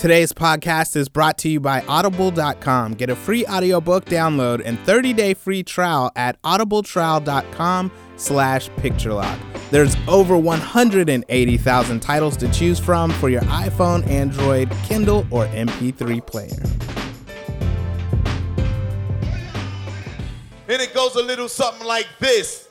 Today's podcast is brought to you by audible.com. Get a free audiobook download and 30-day free trial at audibletrial.com slash picturelock. There's over 180,000 titles to choose from for your iPhone, Android, Kindle, or MP3 player. And it goes a little something like this.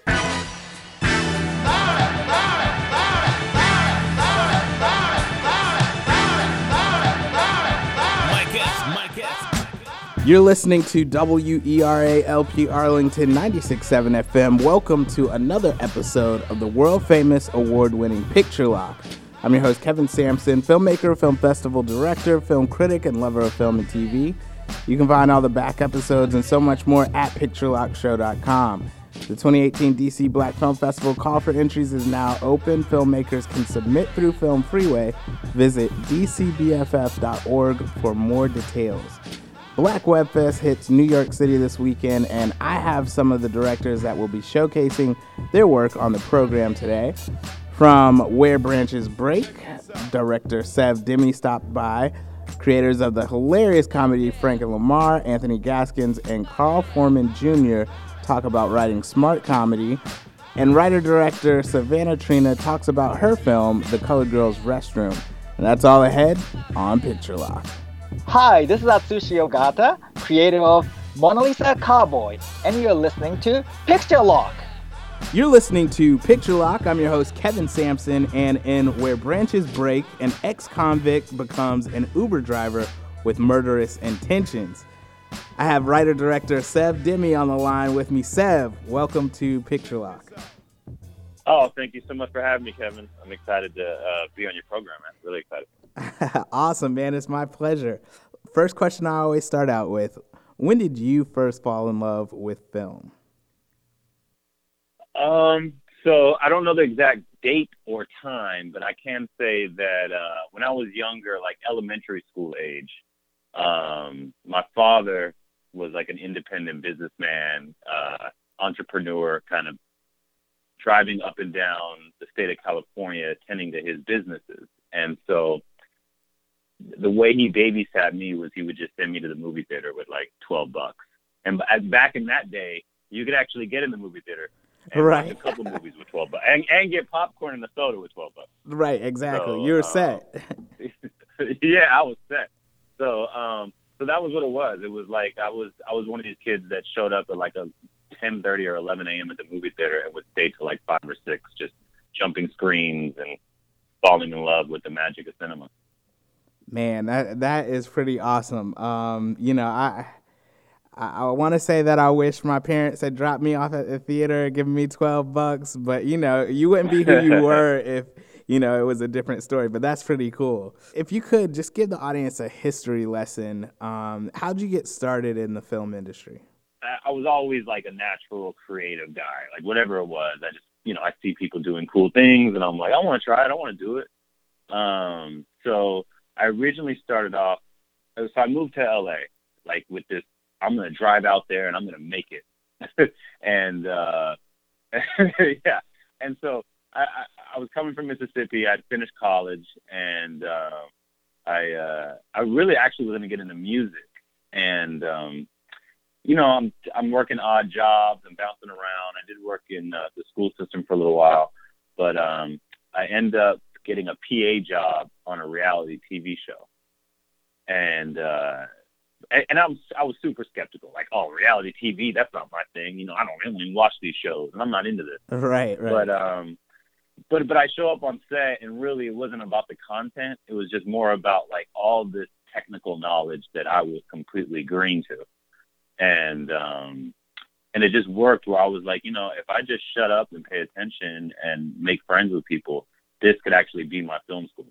You're listening to WERALP Arlington 96.7 FM. Welcome to another episode of the world famous award winning Picture Lock. I'm your host, Kevin Sampson, filmmaker, film festival director, film critic, and lover of film and TV. You can find all the back episodes and so much more at picturelockshow.com. The 2018 DC Black Film Festival call for entries is now open. Filmmakers can submit through Film Freeway. Visit dcbff.org for more details. Black Web Fest hits New York City this weekend, and I have some of the directors that will be showcasing their work on the program today. From Where Branches Break, director Sev Demy stopped by. Creators of the hilarious comedy Frank and Lamar, Anthony Gaskins, and Carl Foreman Jr. talk about writing smart comedy. And writer director Savannah Trina talks about her film, The Colored Girl's Restroom. And that's all ahead on Picture Lock. Hi, this is Atsushi Ogata, creator of Mona Lisa Cowboy, and you're listening to Picture Lock. You're listening to Picture Lock. I'm your host, Kevin Sampson, and in Where Branches Break, an ex convict becomes an Uber driver with murderous intentions. I have writer director Sev Demy on the line with me. Sev, welcome to Picture Lock. Oh, thank you so much for having me, Kevin. I'm excited to uh, be on your program, man. Really excited. awesome, man. It's my pleasure. First question I always start out with When did you first fall in love with film? Um, so I don't know the exact date or time, but I can say that uh, when I was younger, like elementary school age, um, my father was like an independent businessman, uh, entrepreneur, kind of driving up and down the state of California, attending to his businesses. And so the way he babysat me was he would just send me to the movie theater with like 12 bucks. And back in that day, you could actually get in the movie theater and right. watch a couple movies with 12 bucks and, and get popcorn and a soda with 12 bucks. Right, exactly. So, you were uh, set. yeah, I was set. So, um, so that was what it was. It was like I was I was one of these kids that showed up at like a 10:30 or 11 a.m. at the movie theater and would stay till like five or six, just jumping screens and falling in love with the magic of cinema. Man, that that is pretty awesome. Um, you know, I I, I want to say that I wish my parents had dropped me off at the theater and given me twelve bucks, but you know, you wouldn't be who you were if you know it was a different story. But that's pretty cool. If you could just give the audience a history lesson, um, how'd you get started in the film industry? I was always like a natural creative guy. Like whatever it was, I just you know I see people doing cool things, and I'm like, I want to try it. I want to do it. Um, so I originally started off, so I moved to LA, like with this, I'm going to drive out there and I'm going to make it. and, uh, yeah. And so I, I, I, was coming from Mississippi. I'd finished college and, uh, I, uh, I really actually was going to get into music. And, um, you know, I'm, I'm working odd jobs and bouncing around. I did work in uh, the school system for a little while, but, um, I end up getting a PA job on a reality TV show, and uh, and I was I was super skeptical, like, oh, reality TV, that's not my thing. You know, I don't really watch these shows, and I'm not into this. Right, right. But um, but but I show up on set, and really, it wasn't about the content. It was just more about like all this technical knowledge that I was completely green to, and um, and it just worked. Where I was like, you know, if I just shut up and pay attention and make friends with people, this could actually be my film school.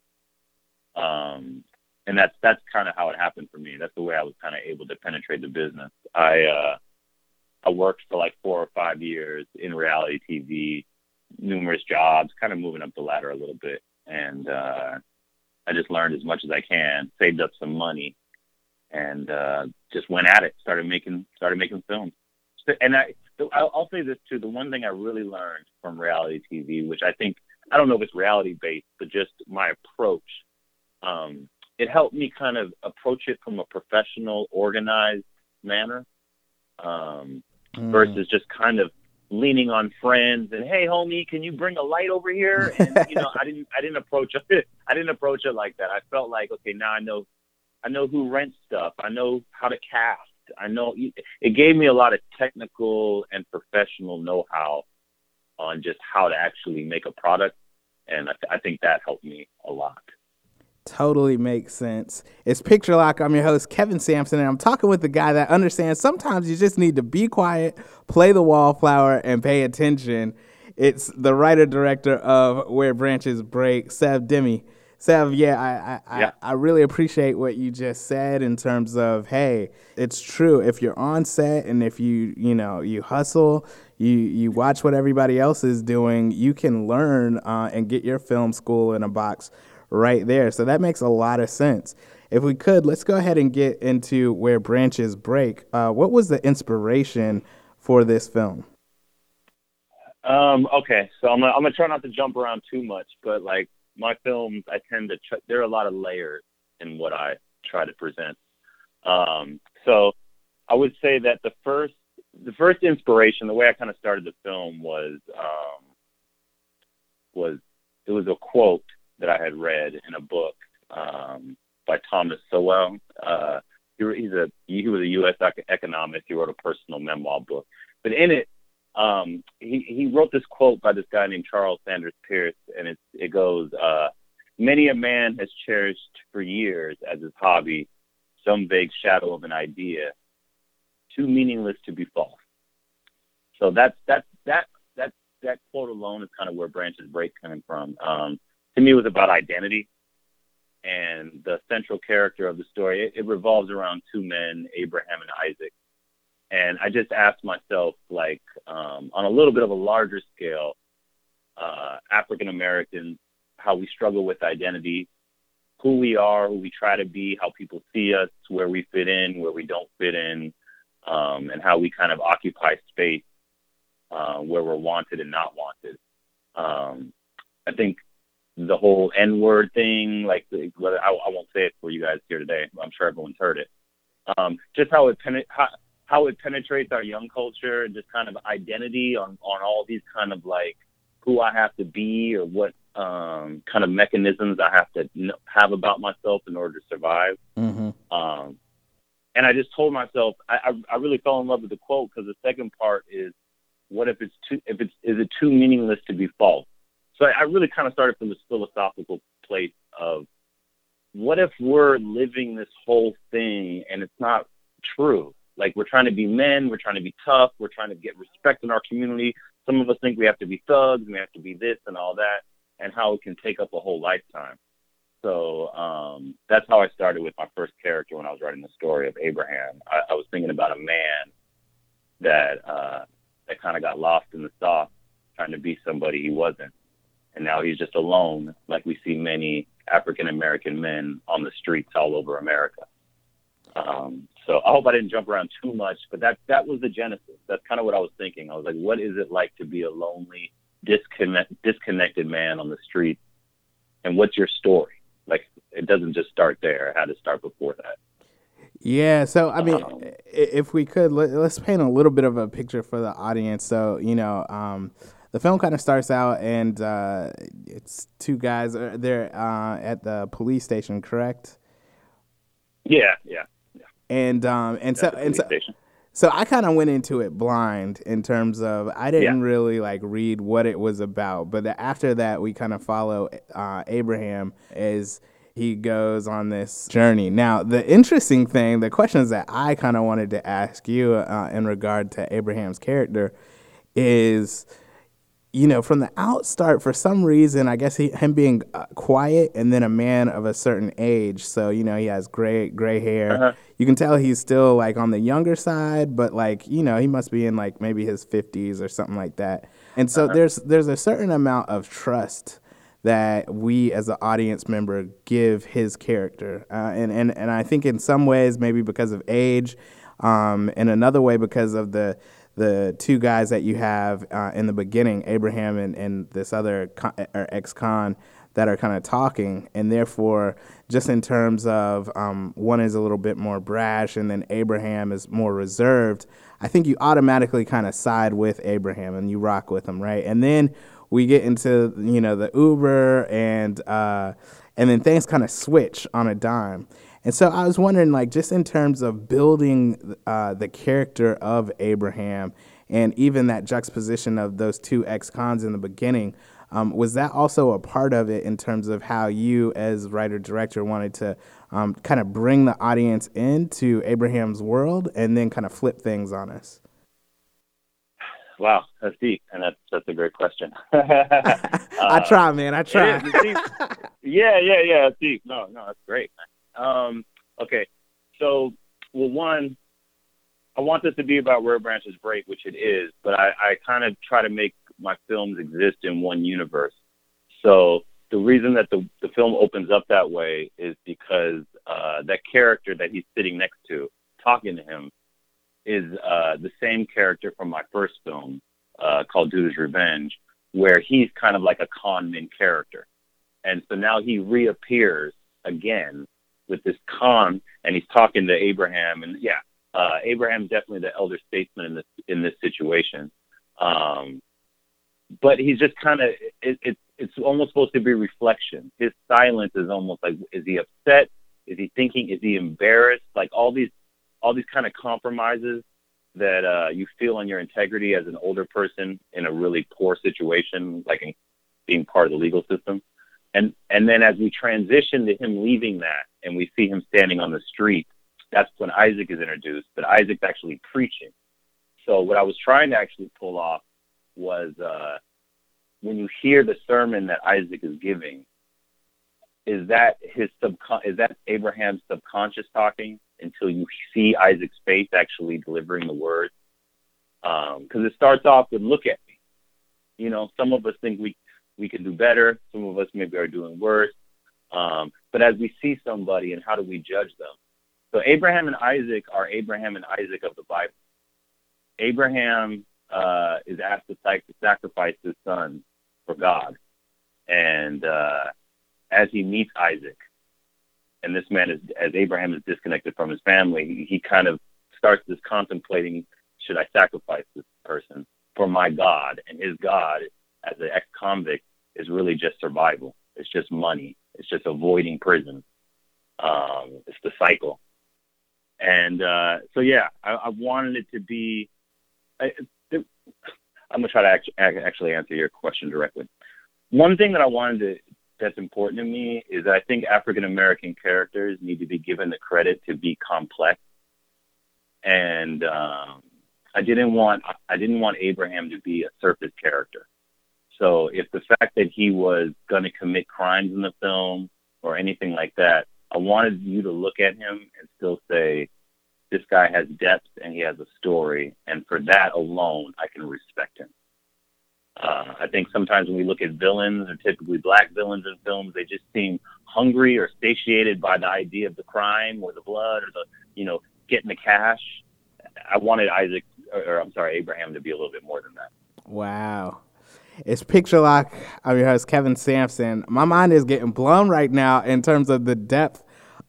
Um, and that's that's kind of how it happened for me. That's the way I was kind of able to penetrate the business. I uh, I worked for like four or five years in reality TV, numerous jobs, kind of moving up the ladder a little bit, and uh, I just learned as much as I can, saved up some money, and uh, just went at it. Started making started making films. And I I'll say this too. The one thing I really learned from reality TV, which I think I don't know if it's reality based, but just my approach um, it helped me kind of approach it from a professional, organized manner, um, Mm. versus just kind of leaning on friends and hey, homie, can you bring a light over here? And you know, I didn't I didn't approach it. I didn't approach it like that. I felt like okay, now I know I know who rents stuff. I know how to cast. I know it gave me a lot of technical and professional know-how on just how to actually make a product, and I, th- I think that helped me a lot. Totally makes sense. It's Picture Lock. I'm your host, Kevin Sampson, and I'm talking with the guy that understands sometimes you just need to be quiet, play the wallflower, and pay attention. It's the writer director of Where Branches Break, Sev Demy. Sev, yeah, I, I, Yeah. I, I really appreciate what you just said in terms of, hey, it's true. If you're on set and if you, you know, you hustle, you, you watch what everybody else is doing, you can learn uh, and get your film school in a box right there. So that makes a lot of sense. If we could, let's go ahead and get into Where Branches Break. Uh, what was the inspiration for this film? Um, okay, so I'm gonna, I'm gonna try not to jump around too much, but like my films, I tend to there are a lot of layers in what I try to present. Um, so I would say that the first the first inspiration, the way I kind of started the film was um, was it was a quote that I had read in a book um, by Thomas Sowell. Uh, he, he's a he was a U.S. economist. He wrote a personal memoir book, but in it um, he, he wrote this quote by this guy named Charles Sanders Peirce, and it, it goes, uh, Many a man has cherished for years as his hobby some vague shadow of an idea, too meaningless to be false. So that's that's that that that quote alone is kind of where Branches Break coming from. Um, to me, it was about identity, and the central character of the story. It, it revolves around two men, Abraham and Isaac and I just asked myself, like, um, on a little bit of a larger scale, uh, African Americans, how we struggle with identity, who we are, who we try to be, how people see us, where we fit in, where we don't fit in, um, and how we kind of occupy space uh, where we're wanted and not wanted. Um, I think the whole N word thing, like, whether I, I won't say it for you guys here today, I'm sure everyone's heard it. Um, just how it penet- how, how it penetrates our young culture and just kind of identity on on all these kind of like who I have to be or what um, kind of mechanisms I have to have about myself in order to survive. Mm-hmm. Um, and I just told myself I, I, I really fell in love with the quote because the second part is what if it's too if it's is it too meaningless to be false? So I, I really kind of started from this philosophical place of what if we're living this whole thing and it's not true? Like we're trying to be men, we're trying to be tough, we're trying to get respect in our community. Some of us think we have to be thugs, we have to be this and all that, and how it can take up a whole lifetime. So um, that's how I started with my first character when I was writing the story of Abraham. I, I was thinking about a man that uh, that kind of got lost in the sauce, trying to be somebody he wasn't, and now he's just alone, like we see many African American men on the streets all over America. Um, so I hope I didn't jump around too much, but that that was the genesis. That's kind of what I was thinking. I was like, what is it like to be a lonely, disconnect, disconnected man on the street, and what's your story? Like, it doesn't just start there. It had to start before that. Yeah, so I mean, Um, if we could, let, let's paint a little bit of a picture for the audience. So, you know, um, the film kind of starts out, and uh, it's two guys. uh, They're uh, at the police station, correct? Yeah, yeah. And um, and so That's the and so, station. So I kind of went into it blind in terms of I didn't really like read what it was about. But the, after that, we kind of follow uh, Abraham as he goes on this journey. Now, the interesting thing, the questions that I kind of wanted to ask you uh, in regard to Abraham's character is you know, from the outstart, for some reason, I guess he, him being uh, quiet and then a man of a certain age. So you know, he has gray gray hair. Uh-huh. You can tell he's still like on the younger side, but like you know, he must be in like maybe his fifties or something like that. And so there's there's a certain amount of trust that we as an audience member give his character, uh, and and and I think in some ways maybe because of age, um, in another way because of the the two guys that you have uh, in the beginning, Abraham and, and this other con, ex-con, that are kind of talking, and therefore, just in terms of um, one is a little bit more brash, and then Abraham is more reserved. I think you automatically kind of side with Abraham and you rock with him, right? And then we get into you know the Uber and uh, and then things kind of switch on a dime. And so I was wondering, like, just in terms of building uh, the character of Abraham and even that juxtaposition of those two ex cons in the beginning, um, was that also a part of it in terms of how you, as writer director, wanted to um, kind of bring the audience into Abraham's world and then kind of flip things on us? Wow, that's deep, and that's that's a great question. I try, man. I try. yeah, yeah, yeah. That's deep. No, no, that's great. Um, okay, so well, one, I want this to be about where branches break, which it is, but I, I kind of try to make my films exist in one universe. So the reason that the the film opens up that way is because uh, that character that he's sitting next to, talking to him, is uh, the same character from my first film uh, called Judas Revenge, where he's kind of like a con man character. And so now he reappears again with this con, and he's talking to Abraham. And yeah, uh, Abraham's definitely the elder statesman in this in this situation. Um, but he's just kind of it, it, it's almost supposed to be reflection. His silence is almost like is he upset? Is he thinking? Is he embarrassed? Like all these all these kind of compromises that uh, you feel on your integrity as an older person in a really poor situation, like in being part of the legal system. And and then as we transition to him leaving that, and we see him standing on the street, that's when Isaac is introduced. But Isaac's actually preaching. So what I was trying to actually pull off was uh, when you hear the sermon that Isaac is giving, is that his subcon- is that Abraham's subconscious talking until you see Isaac's face actually delivering the word? Because um, it starts off with "Look at me." You know, some of us think we we can do better. Some of us maybe are doing worse. Um, but as we see somebody, and how do we judge them? So Abraham and Isaac are Abraham and Isaac of the Bible. Abraham uh, is asked to sacrifice his son for God, and uh, as he meets Isaac, and this man is as Abraham is disconnected from his family, he, he kind of starts this contemplating: Should I sacrifice this person for my God? And his God, as an ex-convict, is really just survival. It's just money. It's just avoiding prison. Um, it's the cycle. And uh, so, yeah, I, I wanted it to be. I, I'm gonna try to actually, actually answer your question directly. One thing that I wanted to that's important to me is I think African American characters need to be given the credit to be complex. And um, I didn't want I didn't want Abraham to be a surface character. So if the fact that he was going to commit crimes in the film or anything like that, I wanted you to look at him and still say, this guy has depth and he has a story. And for that alone, I can respect him. Uh, I think sometimes when we look at villains, or typically black villains in films, they just seem hungry or satiated by the idea of the crime or the blood or the, you know, getting the cash. I wanted Isaac, or, or I'm sorry, Abraham to be a little bit more than that. Wow. It's Picture Lock. I'm your host, Kevin Sampson. My mind is getting blown right now in terms of the depth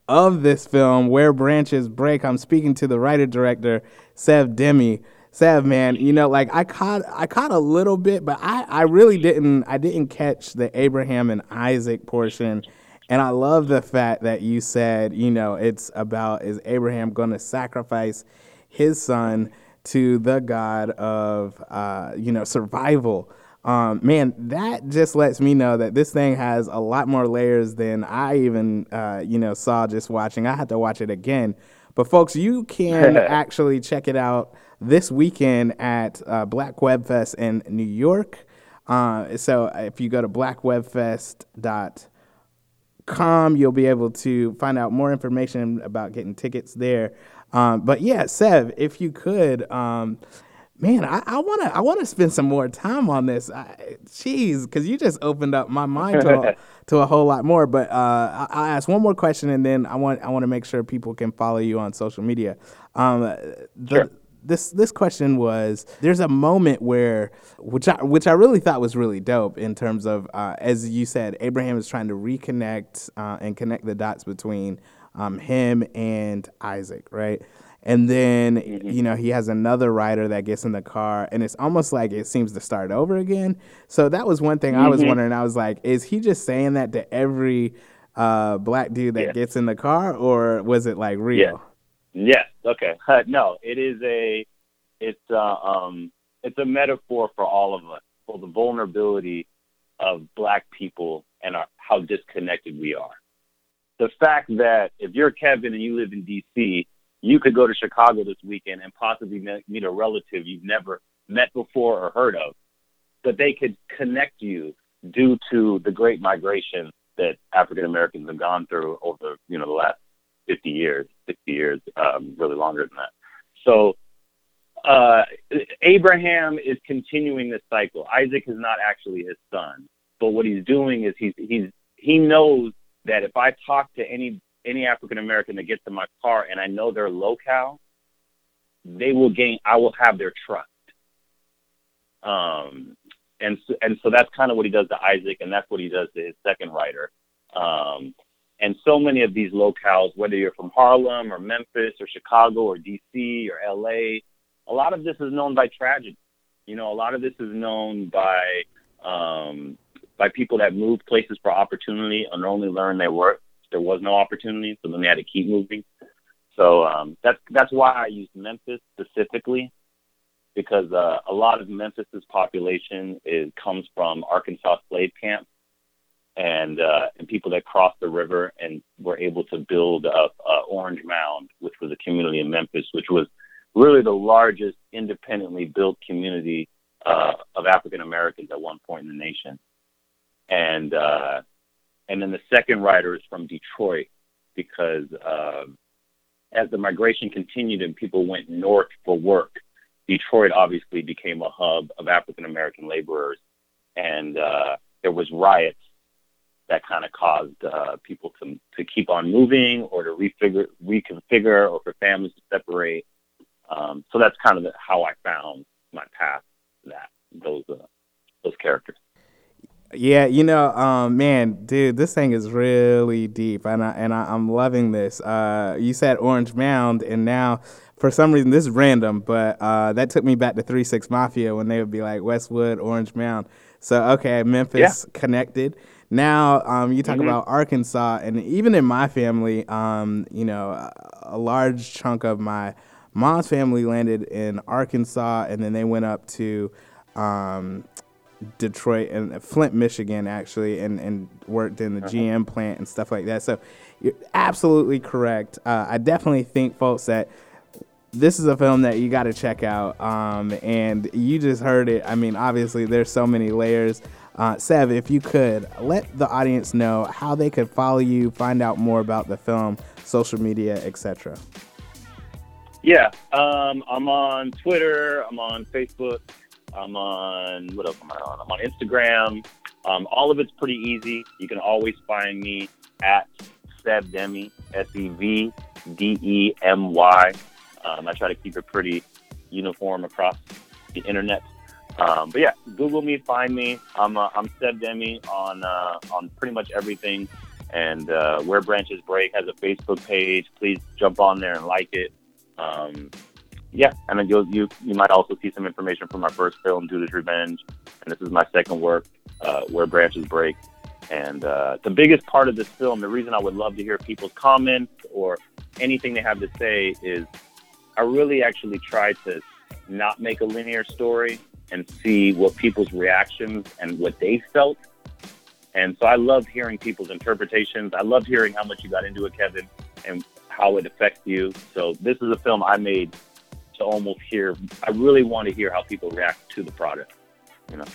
of this film, Where Branches Break. I'm speaking to the writer director, Sev Demy. Sev, man, you know, like I caught I caught a little bit, but I, I really didn't I didn't catch the Abraham and Isaac portion. And I love the fact that you said, you know, it's about is Abraham gonna sacrifice his son to the God of uh, you know, survival um, man, that just lets me know that this thing has a lot more layers than I even, uh, you know, saw just watching. I had to watch it again. But folks, you can actually check it out this weekend at uh, Black Web Fest in New York. Uh, so if you go to blackwebfest.com, you'll be able to find out more information about getting tickets there. Um, but yeah, Sev, if you could. Um, man, I want to I want to spend some more time on this. Jeez, because you just opened up my mind to a, to a whole lot more. But uh, I'll ask one more question, and then I want I want to make sure people can follow you on social media. Um, the sure. this this question was there's a moment where which I which I really thought was really dope in terms of uh, as you said Abraham is trying to reconnect uh, and connect the dots between um, him and Isaac, right? And then Mm-hmm. you know he has another rider that gets in the car, and it's almost like it seems to start over again. So that was one thing I Mm-hmm. was wondering. I was like, is he just saying that to every uh, black dude that Yeah. gets in the car, or was it like real? Yeah. Okay. no, it is a it's uh, um it's a metaphor for all of us for the vulnerability of black people and our, how disconnected we are. The fact that if you're Kevin and you live in D.C., you could go to Chicago this weekend and possibly meet a relative you've never met before or heard of, but they could connect you due to the great migration that African Americans have gone through over you know the last 50 years, 60 years, um, really longer than that. So uh, Abraham is continuing this cycle. Isaac is not actually his son, but what he's doing is he's he's he knows that if I talk to any any African American that gets in my car and I know their locale, they will gain. I will have their trust. Um, and so, and so that's kind of what he does to Isaac, and that's what he does to his second rider. Um, and so many of these locales, whether you're from Harlem or Memphis or Chicago or DC or LA, a lot of this is known by tragedy. You know, a lot of this is known by um, by people that move places for opportunity and only learn there were there was no opportunity, so then they had to keep moving. So um, that's that's why I use Memphis specifically because uh, a lot of Memphis's population is comes from Arkansas slave camps and uh, and people that crossed the river and were able to build up uh, Orange Mound, which was a community in Memphis, which was really the largest independently built community uh, of African Americans at one point in the nation. And uh, and then the second rider is from Detroit because uh, as the migration continued and people went north for work, Detroit obviously became a hub of African American laborers, and uh, there was riots that kind of caused uh, people to to keep on moving or to refigure, reconfigure, or for families to separate. Um, so that's kind of how I found my path to that those uh, those characters. Yeah, you know, um, man, dude, this thing is really deep, and I, and I, I'm loving this. Uh, you said Orange Mound, and now for some reason this is random, but uh, that took me back to Three Six Mafia when they would be like Westwood, Orange Mound. So okay, Memphis connected. Now um, you talk about Arkansas, and even in my family, um, you know, a, a large chunk of my mom's family landed in Arkansas, and then they went up to. Um, Detroit and Flint, Michigan, actually, and, and worked in the GM plant and stuff like that. So you're absolutely correct. Uh, I definitely think, folks, that this is a film that you got to check out. Um, and you just heard it. I mean, obviously, there's so many layers. Uh, Sev, if you could let the audience know how they could follow you, find out more about the film, social media, etc. Yeah, um, I'm on Twitter. I'm on Facebook. I'm on what else am I on? I'm on Instagram. Um, all of it's pretty easy. You can always find me at Sev Demy, S E V D E M Y. Um, I try to keep it pretty uniform across the internet. Um, but yeah, Google me, find me. I'm uh, I'm Sev Demy on uh, on pretty much everything. And uh, Where Branches Break has a Facebook page. Please jump on there and like it. Um, yeah, and then you'll, you you might also see some information from my first film, Judas Revenge, and this is my second work, uh, Where Branches Break. And uh, the biggest part of this film, the reason I would love to hear people's comments or anything they have to say is, I really actually tried to not make a linear story and see what people's reactions and what they felt. And so I love hearing people's interpretations. I love hearing how much you got into it, Kevin, and how it affects you. So this is a film I made to almost hear. I really want to hear how people react to the product. You know.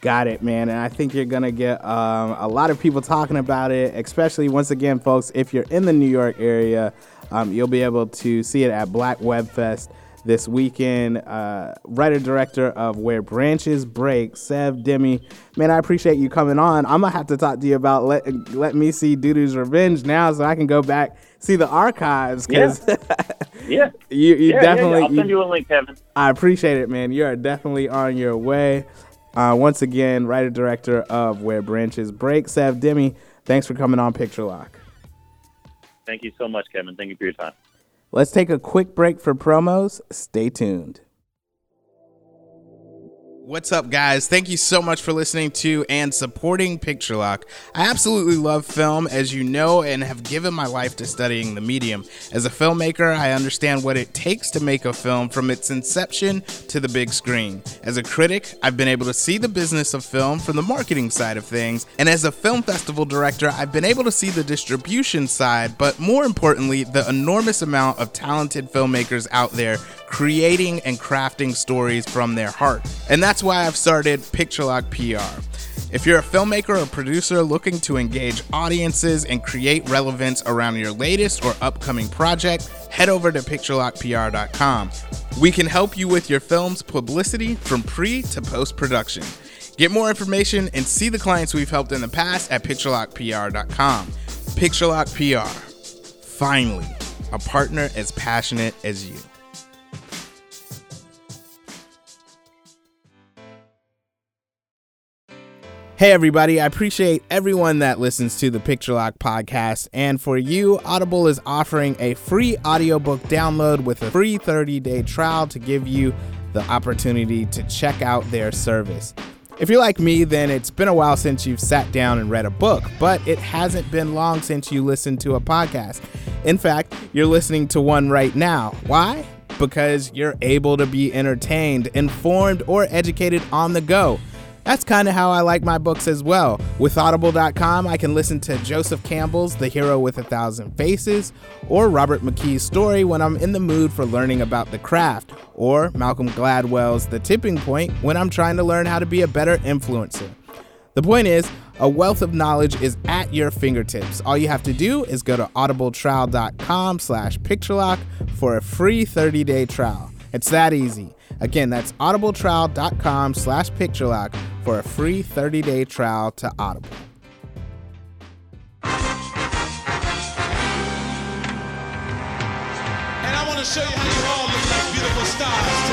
Got it, man. And I think you're going to get um, a lot of people talking about it, especially once again, folks, if you're in the New York area, um, you'll be able to see it at Black Web Fest this weekend. Uh, writer director of Where Branches Break, Sev Demy. Man, I appreciate you coming on. I'm gonna have to talk to you about let let me see Judas Revenge now, so I can go back see the archives. Cause yeah, yeah. you, you yeah, definitely. Yeah, I'll send you a link, Kevin. I appreciate it, man. You are definitely on your way. Uh, once again, writer director of Where Branches Break, Sev Demy. Thanks for coming on Picture Lock. Thank you so much, Kevin. Thank you for your time. Let's take a quick break for promos. Stay tuned. What's up, guys? Thank you so much for listening to and supporting Picture Lock. I absolutely love film, as you know, and have given my life to studying the medium. As a filmmaker, I understand what it takes to make a film from its inception to the big screen. As a critic, I've been able to see the business of film from the marketing side of things, and as a film festival director, I've been able to see the distribution side, but more importantly, the enormous amount of talented filmmakers out there creating and crafting stories from their heart. And that's why I've started Picture Lock PR. If you're a filmmaker or producer looking to engage audiences and create relevance around your latest or upcoming project, head over to picturelockpr.com. We can help you with your film's publicity from pre to post production. Get more information and see the clients we've helped in the past at picturelockpr.com. Picturelock PR. Finally, a partner as passionate as you. Hey, everybody, I appreciate everyone that listens to the Picture Lock podcast. And for you, Audible is offering a free audiobook download with a free 30 day trial to give you the opportunity to check out their service. If you're like me, then it's been a while since you've sat down and read a book, but it hasn't been long since you listened to a podcast. In fact, you're listening to one right now. Why? Because you're able to be entertained, informed, or educated on the go. That's kind of how I like my books as well. With Audible.com, I can listen to Joseph Campbell's The Hero with a Thousand Faces, or Robert McKee's story when I'm in the mood for learning about the craft, or Malcolm Gladwell's The Tipping Point when I'm trying to learn how to be a better influencer. The point is, a wealth of knowledge is at your fingertips. All you have to do is go to audibletrial.com slash picturelock for a free 30-day trial. It's that easy. Again, that's audibletrial.com slash picturelock for a free 30-day trial to Audible. And I want to show you how you all look like beautiful stars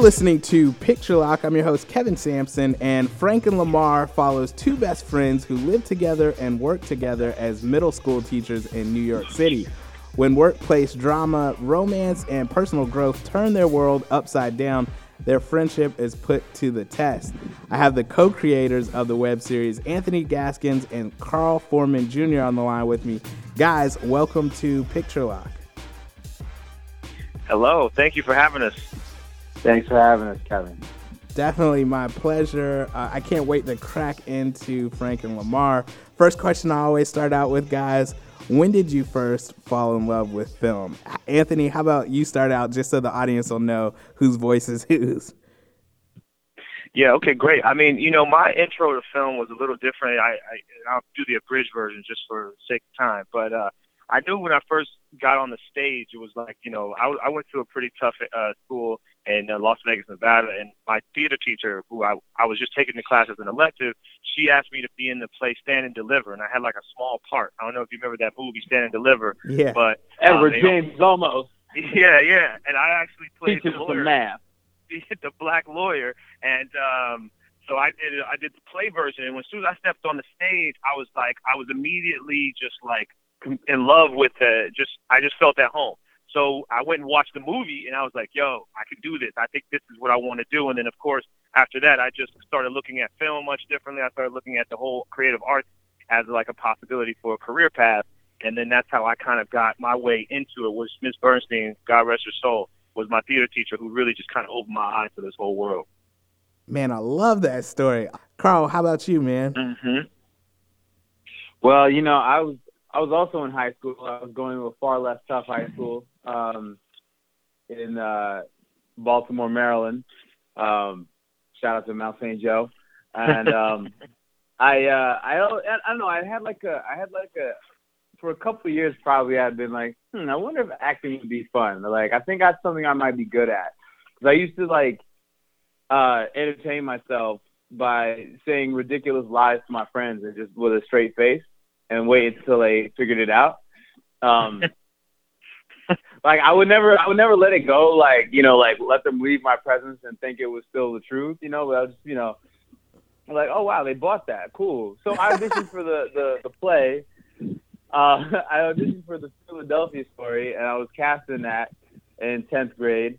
listening to Picture Lock. I'm your host, Kevin Sampson, and Frank and Lamar follows two best friends who live together and work together as middle school teachers in New York City. When workplace drama, romance, and personal growth turn their world upside down, their friendship is put to the test. I have the co creators of the web series, Anthony Gaskins and Carl Foreman Jr., on the line with me. Guys, welcome to Picture Lock. Hello. Thank you for having us. Thanks for having us, Kevin. Definitely my pleasure. Uh, I can't wait to crack into Frank and Lamar. First question I always start out with, guys. When did you first fall in love with film? Anthony, how about you start out just so the audience will know whose voice is whose? Yeah, okay, great. I mean, you know, my intro to film was a little different. I, I I'll do the abridged version just for the sake of time, but uh I knew when I first got on the stage, it was like, you know, I, I went to a pretty tough uh, school in uh, Las Vegas, Nevada, and my theater teacher, who I, I was just taking the class as an elective, she asked me to be in the play Stand and Deliver, and I had like a small part. I don't know if you remember that movie Stand and Deliver, Yeah. but Edward uh, they- James Olmos Yeah, yeah, and I actually played teaches the lawyer math. the black lawyer, and um, so I did I did the play version. And when, as soon as I stepped on the stage, I was like, I was immediately just like in love with the just I just felt at home. So I went and watched the movie, and I was like, yo, I could do this. I think this is what I want to do. And then of course after that, I just started looking at film much differently. I started looking at the whole creative arts as like a possibility for a career path. And then that's how I kind of got my way into it. Was Miss Bernstein, God rest her soul, was my theater teacher who really just kind of opened my eyes to this whole world. Man, I love that story. Carl, how about you, man? Mm-hmm. Well, you know, I was I was also in high school. I was going to a far less tough high school um, in uh, Baltimore, Maryland. Um, shout out to Mount St. Joe. And um, I uh I don't I don't know. I had like a I had like a for a couple of years probably I'd been like, hmm, I wonder if acting would be fun. Like I think that's something I might be good at. Cause I used to like uh entertain myself by saying ridiculous lies to my friends and just with a straight face and wait until they figured it out. Um like I would never I would never let it go like, you know, like let them leave my presence and think it was still the truth, you know, but I was just, you know, like, oh wow, they bought that. Cool. So I auditioned for the, the, the play. Uh, I auditioned for the Philadelphia story and I was cast in that in tenth grade.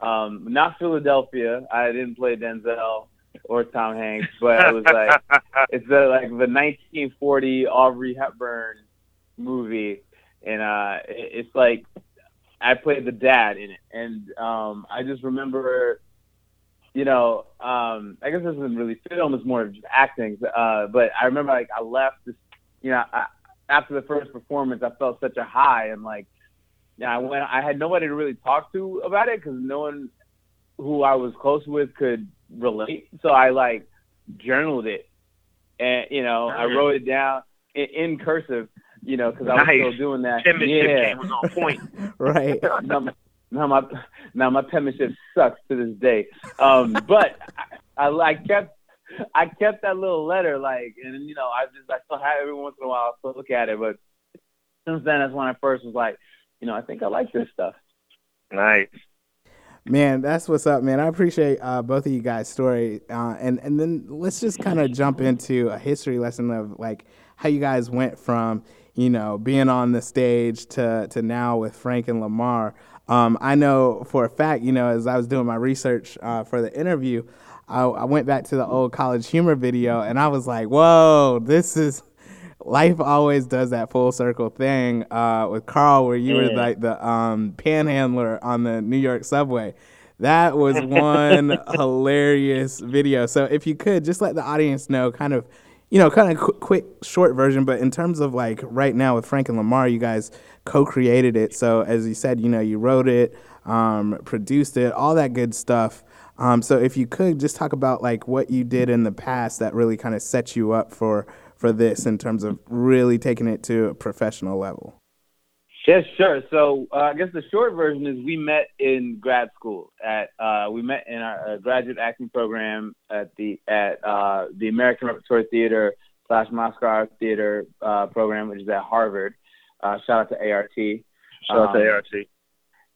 Um, not Philadelphia. I didn't play Denzel or Tom Hanks, but it was like it's the like the 1940 Audrey Hepburn movie, and uh, it- it's like I played the dad in it, and um, I just remember, you know, um, I guess this isn't really film; it's more of just acting. Uh, but I remember like I left this, you know, I, after the first performance, I felt such a high, and like, yeah, I went. I had nobody to really talk to about it because no one who I was close with could relate. So I like journaled it, and you know, I wrote it down in, in cursive, you know, because I was still doing that. Penmanship yeah. game was on point. right. now, my- now my now my penmanship sucks to this day. Um, but I, I, I kept I kept that little letter like, and you know, I just I still have it every once in a while. I still look at it, but since then, that's when I first was like, you know, I think I like this stuff. Nice. Man, that's what's up, man. I appreciate uh, both of you guys' story, uh, and and then let's just kind of jump into a history lesson of like how you guys went from you know being on the stage to to now with Frank and Lamar. Um, I know for a fact, you know, as I was doing my research uh, for the interview, I, I went back to the old College Humor video, and I was like, "Whoa, this is." Life always does that full circle thing uh, with Carl, where you were like the um, panhandler on the New York subway. That was one hilarious video. So if you could just let the audience know, kind of, you know, kind of qu- quick, short version. But in terms of like right now with Frank and Lamar, you guys co-created it. So as you said, you know, you wrote it, um, produced it, all that good stuff. Um, so if you could just talk about like what you did in the past that really kind of set you up for for this in terms of really taking it to a professional level. Yes, sure. So uh, I guess the short version is we met in grad school. At uh, we met in our uh, graduate acting program at the at uh, the American Repertory Theater slash Moscow Art Theater uh, program, which is at Harvard. Uh, shout out to ART. Shout out to Um, ART.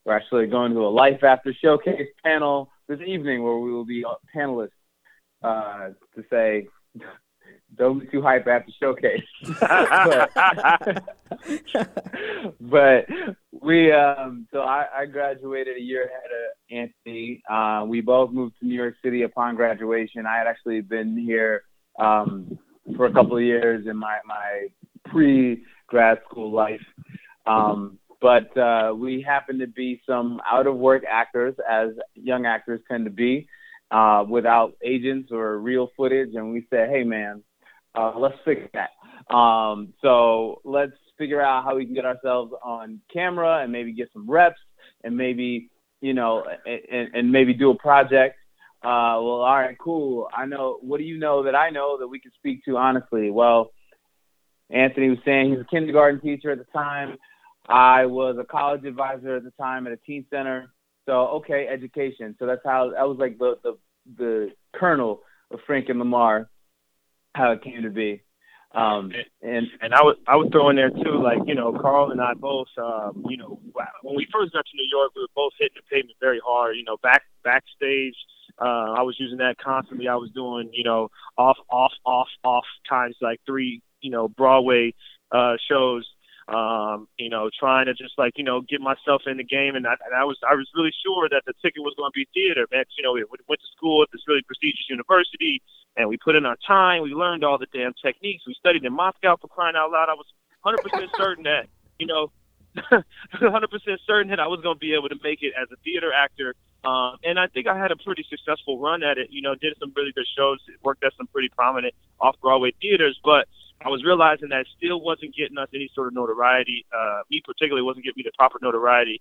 We're actually going to a Life After Showcase panel this evening where we will be panelists uh, to say, don't be too hype after Showcase. but we, um, so I, I graduated a year ahead of Anthony. Uh, we both moved to New York City upon graduation. I had actually been here um, for a couple of years in my, my pre grad school life. Um, but uh, we happened to be some out of work actors, as young actors tend to be, uh, without agents or real footage. And we said, hey, man, uh, let's fix that. Um, so let's figure out how we can get ourselves on camera and maybe get some reps and maybe, you know, and, and maybe do a project. Uh, well, all right, cool. I know. What do you know that I know that we can speak to honestly? Well, Anthony was saying he's a kindergarten teacher at the time. I was a college advisor at the time at a teen center. So okay, education. So that's how that was like the the the kernel of Frank and Lamar, how it came to be. Um, and and I would I would throw in there too, like you know, Carl and I both, um, you know, when we first got to New York, we were both hitting the pavement very hard. You know, back backstage, uh, I was using that constantly. I was doing, you know, off off off off times like three, you know, Broadway uh, shows. Um, you know, trying to just like you know get myself in the game, and I, and I was I was really sure that the ticket was going to be theater, man. You know, we went to school at this really prestigious university and we put in our time. We learned all the damn techniques. We studied in Moscow for crying out loud. I was 100% certain that, you know, 100% certain that I was going to be able to make it as a theater actor. Um, and I think I had a pretty successful run at it. You know, did some really good shows, worked at some pretty prominent off Broadway theaters, but I was realizing that still wasn't getting us any sort of notoriety. Uh, me particularly wasn't giving me the proper notoriety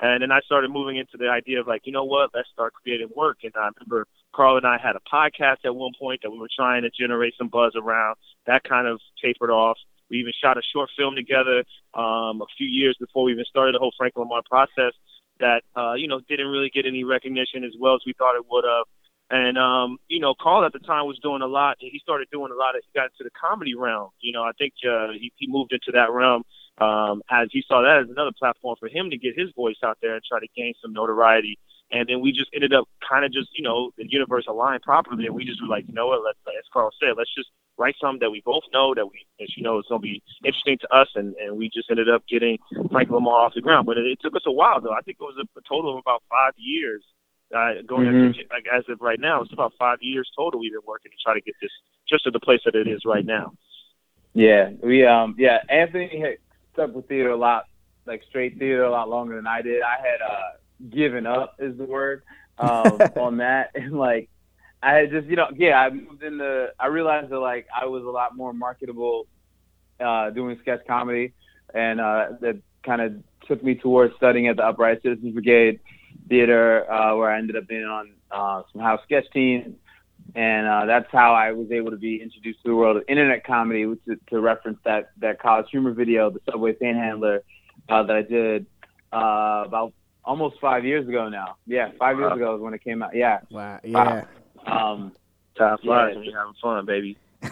And then I started moving into the idea of like, you know what, let's start creating work. And I remember Carl and I had a podcast at one point that we were trying to generate some buzz around. That kind of tapered off. We even shot a short film together um, a few years before we even started the whole Frank Lamar process that, uh, you know, didn't really get any recognition as well as we thought it would have. And um, you know, Carl at the time was doing a lot. He started doing a lot. Of, he got into the comedy realm. You know, I think uh, he, he moved into that realm um, as he saw that as another platform for him to get his voice out there and try to gain some notoriety. And then we just ended up kind of just, you know, the universe aligned properly, and we just were like, you know what, let's, as Carl said, let's just write something that we both know that we, as you know, it's gonna be interesting to us, and and we just ended up getting Frank Lamar off the ground. But it, it took us a while, though. I think it was a, a total of about five years. Uh, going Mhm. into, like as of right now, it's about five years total we've been working to try to get this just to the place that it is right now. Yeah, we um yeah, Anthony had stuck with theater a lot, like straight theater a lot longer than I did. I had uh given up is the word um on that and like I had just you know yeah I moved into I realized that like I was a lot more marketable uh doing sketch comedy and uh that kind of took me towards studying at the Upright Citizens Brigade Theater uh where I ended up being on uh some house sketch teams and uh, that's how I was able to be introduced to the world of internet comedy, which is to reference that that college humor video, the Subway Panhandler, uh, that I did uh, about almost five years ago now. Yeah, five years ago is when it came out. Yeah, Wow. Yeah. um, Time flies Yeah. when you're having fun, baby,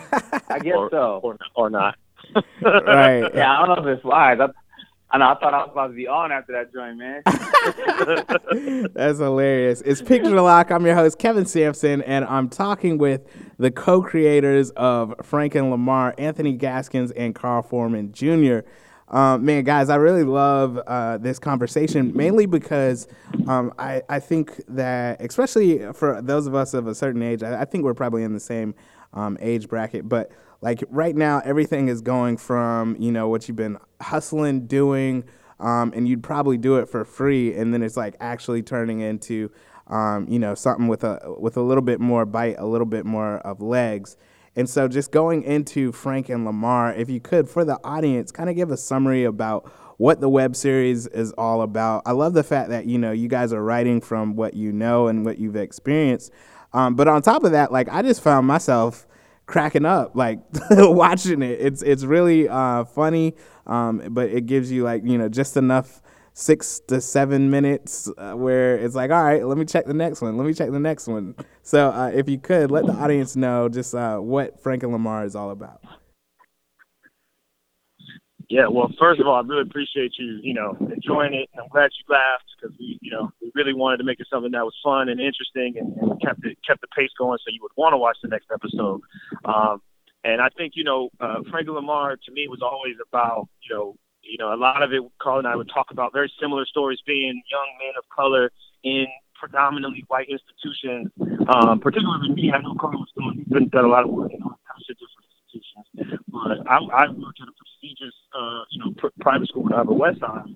I guess or, so. or or not. right. Yeah, I don't know if it's wise. I, I thought I was about to be on after that joint, man. That's hilarious. It's Picture the Lock. I'm your host, Kevin Sampson, and I'm talking with the co creators of Frank and Lamar, Anthony Gaskins and Carl Foreman Jr. Um, man, guys, I really love uh, this conversation mainly because um, I, I think that, especially for those of us of a certain age, I, I think we're probably in the same um, age bracket, but like right now, everything is going from, you know, what you've been hustling, doing, um, and you'd probably do it for free, and then it's like actually turning into, um, you know, something with a with a little bit more bite, a little bit more of legs. And so, just going into Frank and Lamar, if you could, for the audience, kind of give a summary about what the web series is all about. I love the fact that you know you guys are writing from what you know and what you've experienced. Um, but on top of that, like I just found myself cracking up like watching it. It's it's really uh, funny, um, but it gives you like you know just enough six to seven minutes uh, where it's like, all right, let me check the next one. Let me check the next one. So uh, if you could let the audience know just uh, what Frank and Lamar is all about. Yeah, well, first of all, I really appreciate you, you know, enjoying it. And I'm glad you laughed because we, you know, we really wanted to make it something that was fun and interesting and, and kept it kept the pace going so you would want to watch the next episode. Um, and I think, you know, uh, Frank and Lamar to me was always about, you know, you know, a lot of it. Carl and I would talk about very similar stories, being young men of color in predominantly white institutions. Um, particularly me, I know Carl was doing, he's been done a lot of work in all kinds of different. But I, I worked at a prestigious, uh, you know, pr- private school in Upper West Side,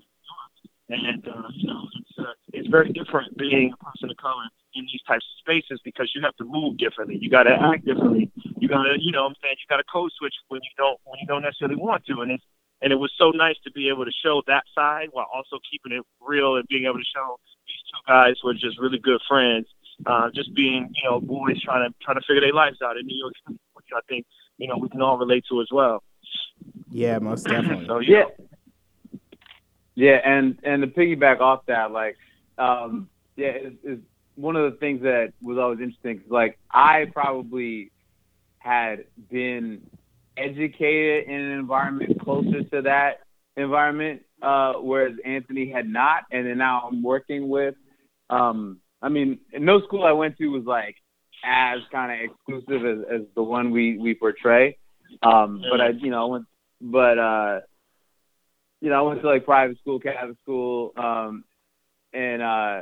and uh, you know, it's uh, it's very different being a person of color in these types of spaces because you have to move differently. You got to act differently. You got to, you know, I'm saying you got to code switch when you don't when you don't necessarily want to, and it's and it was so nice to be able to show that side while also keeping it real and being able to show these two guys were just really good friends. Uh, just being, you know, boys trying to trying to figure their lives out in New York City, which I think, you know, we can all relate to as well. Yeah, most definitely. So yeah, Yeah. Yeah, and and to piggyback off that, like, um, yeah, is, is one of the things that was always interesting. 'cause, like, I probably had been educated in an environment closer to that environment, uh, whereas Anthony had not, and then now I'm working with. Um, I mean, no school I went to was like as kind of exclusive as, as the one we we portray. Um, but I, you know, I went, but uh, you know, I went to like private school, Catholic school, um, and uh,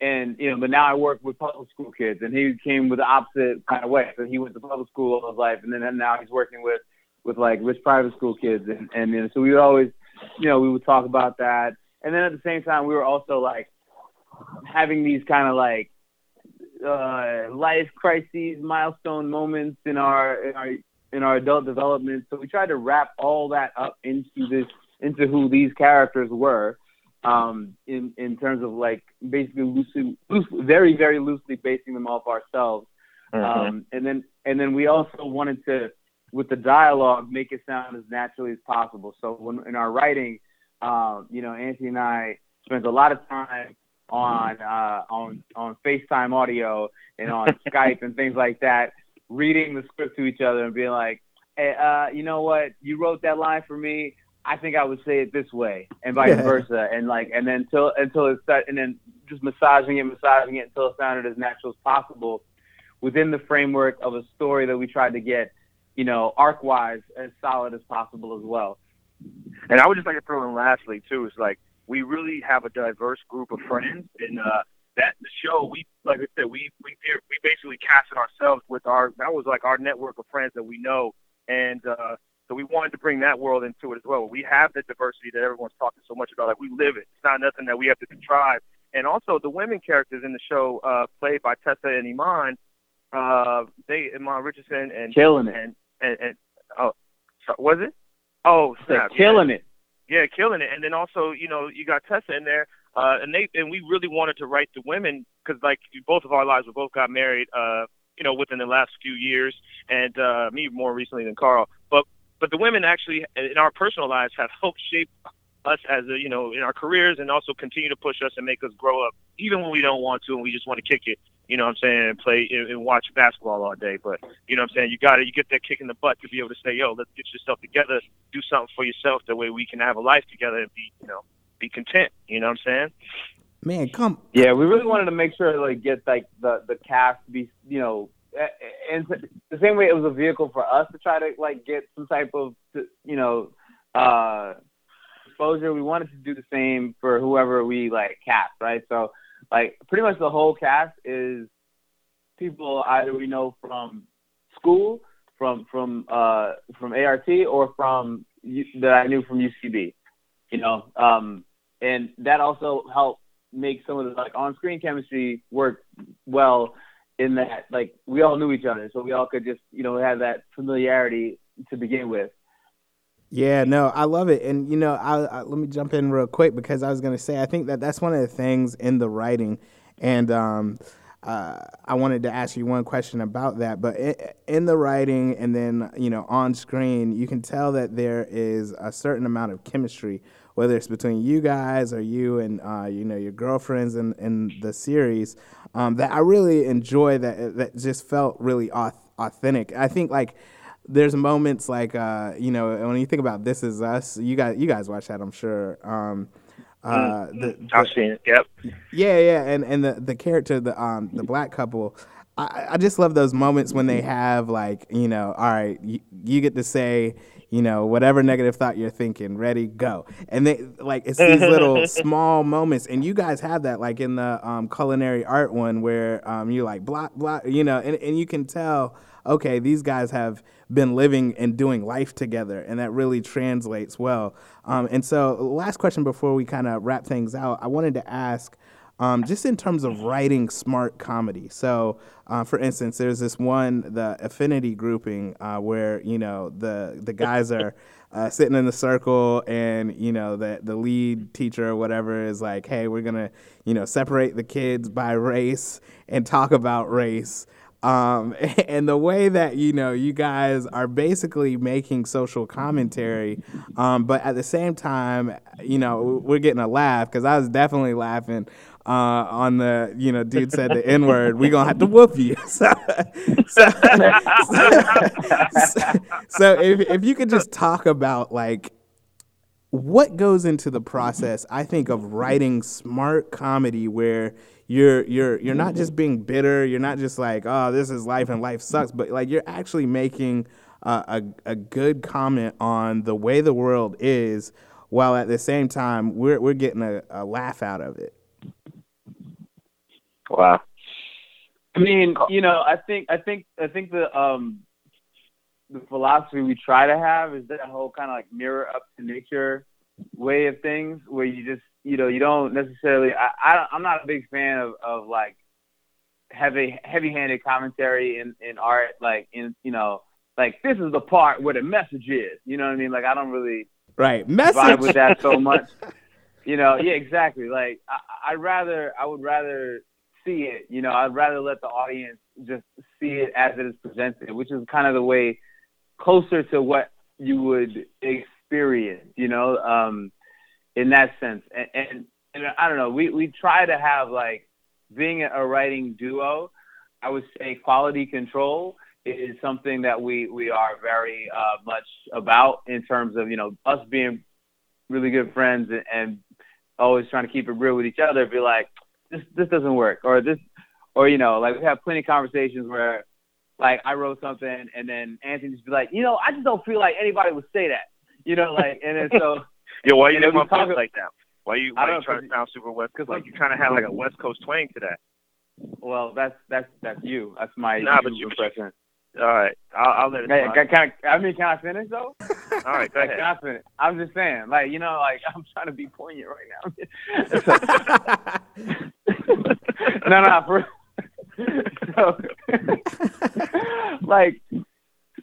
and you know, but now I work with public school kids, and he came with the opposite kind of way. So he went to public school all his life, and then now he's working with with like rich private school kids, and and, and so we would always, you know, we would talk about that, and then at the same time, we were also like having these kind of like uh, life crises, milestone moments in our in our in our adult development. So we tried to wrap all that up into this into who these characters were. um, in in terms of like basically loosely, loose, very very loosely basing them off ourselves. Mhm. Um, and then and then we also wanted to, with the dialogue, make it sound as naturally as possible. So when in our writing, um, you know, Anthony and I spent a lot of time on uh, on on FaceTime audio and on Skype and things like that, reading the script to each other and being like, "Hey, uh, you know what? You wrote that line for me. I think I would say it this way, and vice Yeah. versa." And like, and then until until it start, and then just massaging it, massaging it until it sounded as natural as possible within the framework of a story that we tried to get, you know, arc wise as solid as possible as well. And I would just like to throw in lastly too is like we really have a diverse group of friends, and uh, that the show we like I said we we we basically casted ourselves with our that was like our network of friends that we know, and uh, so we wanted to bring that world into it as well. We have the diversity that everyone's talking so much about. Like we live it. It's not nothing that we have to contrive. And also the women characters in the show, uh, played by Tessa and Iman, uh, they Iman Richardson and Killing it. and and, and oh, so, was it? Oh, snap! killing it. Yeah, killing it. And then also, you know, you got Tessa in there, uh, and they and we really wanted to write the women because like both of our lives, we both got married, uh, you know, within the last few years, and uh, me more recently than Carl. But but the women actually in our personal lives have helped shape us as a, you know in our careers and also continue to push us and make us grow up even when we don't want to and we just want to kick it you know what i'm saying and play and, and watch basketball all day but you know what i'm saying you got to you get that kick in the butt to be able to say yo let's get yourself together do something for yourself that way we can have a life together and be you know be content you know what i'm saying Man, come. Yeah, we really wanted to make sure to like get like the the cast to be you know, a- a- and the same way it was a vehicle for us to try to like get some type of you know uh exposure. We wanted to do the same for whoever we like cast, right? So like pretty much the whole cast is people either we know from school, from from uh from ART, or from that I knew from UCB. You know, um, and that also helped make some of the like on-screen chemistry work well. In that, like we all knew each other, so we all could just you know have that familiarity to begin with. Yeah, no, I love it, and you know, I, I let me jump in real quick because I was gonna say I think that that's one of the things in the writing, and um, uh, I wanted to ask you one question about that. But in, in the writing, and then you know, on screen, you can tell that there is a certain amount of chemistry, whether it's between you guys or you and uh, you know your girlfriends in in the series. Um, that I really enjoy. That that just felt really authentic. I think like there's moments like uh, you know when you think about This Is Us, you guys you guys watch that I'm sure. Um, uh, the, i've seen it yep yeah, yeah, and and the the character, the um the black couple, I I just love those moments when they have like you know, all right, you, you get to say you know whatever negative thought you're thinking, ready, go, and they like it's these little small moments, and you guys have that like in the um culinary art one where um you're like block block, you know, and and you can tell. Okay, these guys have been living and doing life together, and that really translates well. Um, and so, last question before we kind of wrap things out, I wanted to ask, um, just in terms of writing smart comedy. So, uh, for instance, there's this one, the affinity grouping, uh, where you know the the guys are uh, sitting in the circle, and you know the the lead teacher or whatever is like, "Hey, we're gonna you know separate the kids by race and talk about race." Um, and the way that you know you guys are basically making social commentary, um, but at the same time, you know we're getting a laugh because I was definitely laughing uh, on the you know dude said the n word. We gonna have to whoop you. So, so, so, so if if you could just talk about like what goes into the process i think of writing smart comedy where you're you're you're not just being bitter. You're not just like oh this is life and life sucks but like you're actually making uh, a, a good comment on the way the world is while at the same time we're, we're getting a, a laugh out of it. Wow. I mean, you know, I think I think I think the um the philosophy we try to have is that whole kind of like mirror up to nature way of things where you just you know you don't necessarily I, I I'm not a big fan of of like heavy heavy handed commentary in in art like in you know like this is the part where the message is you know what I mean like I don't really right message vibe with that so much you know, yeah, exactly. Like I, I'd rather, I would rather see it. You know, I'd rather let the audience just see it as it is presented, which is kind of the way closer to what you would experience. You know, um, in that sense. And, and and I don't know, we we try to have like being a writing duo. I would say quality control is something that we we are very uh, much about in terms of you know us being really good friends and, and always trying to keep it real with each other. Be like, this this doesn't work, or this, or you know, like we have plenty of conversations where, like I wrote something and then Anthony just be like, you know, I just don't feel like anybody would say that, you know, like and then so Yo, why you make my talk- like that? Why you why you trying to sound super west? 'cause like you trying to have like a West Coast twang to that. well that's that's that's you. That's my Nah, but you- impression. All right, I'll, I'll let it. Hey, can, can I, I mean, can I finish though? All right, go ahead. can I finish? I'm just saying, like, you know, like I'm trying to be poignant right now. no, no, for so, like,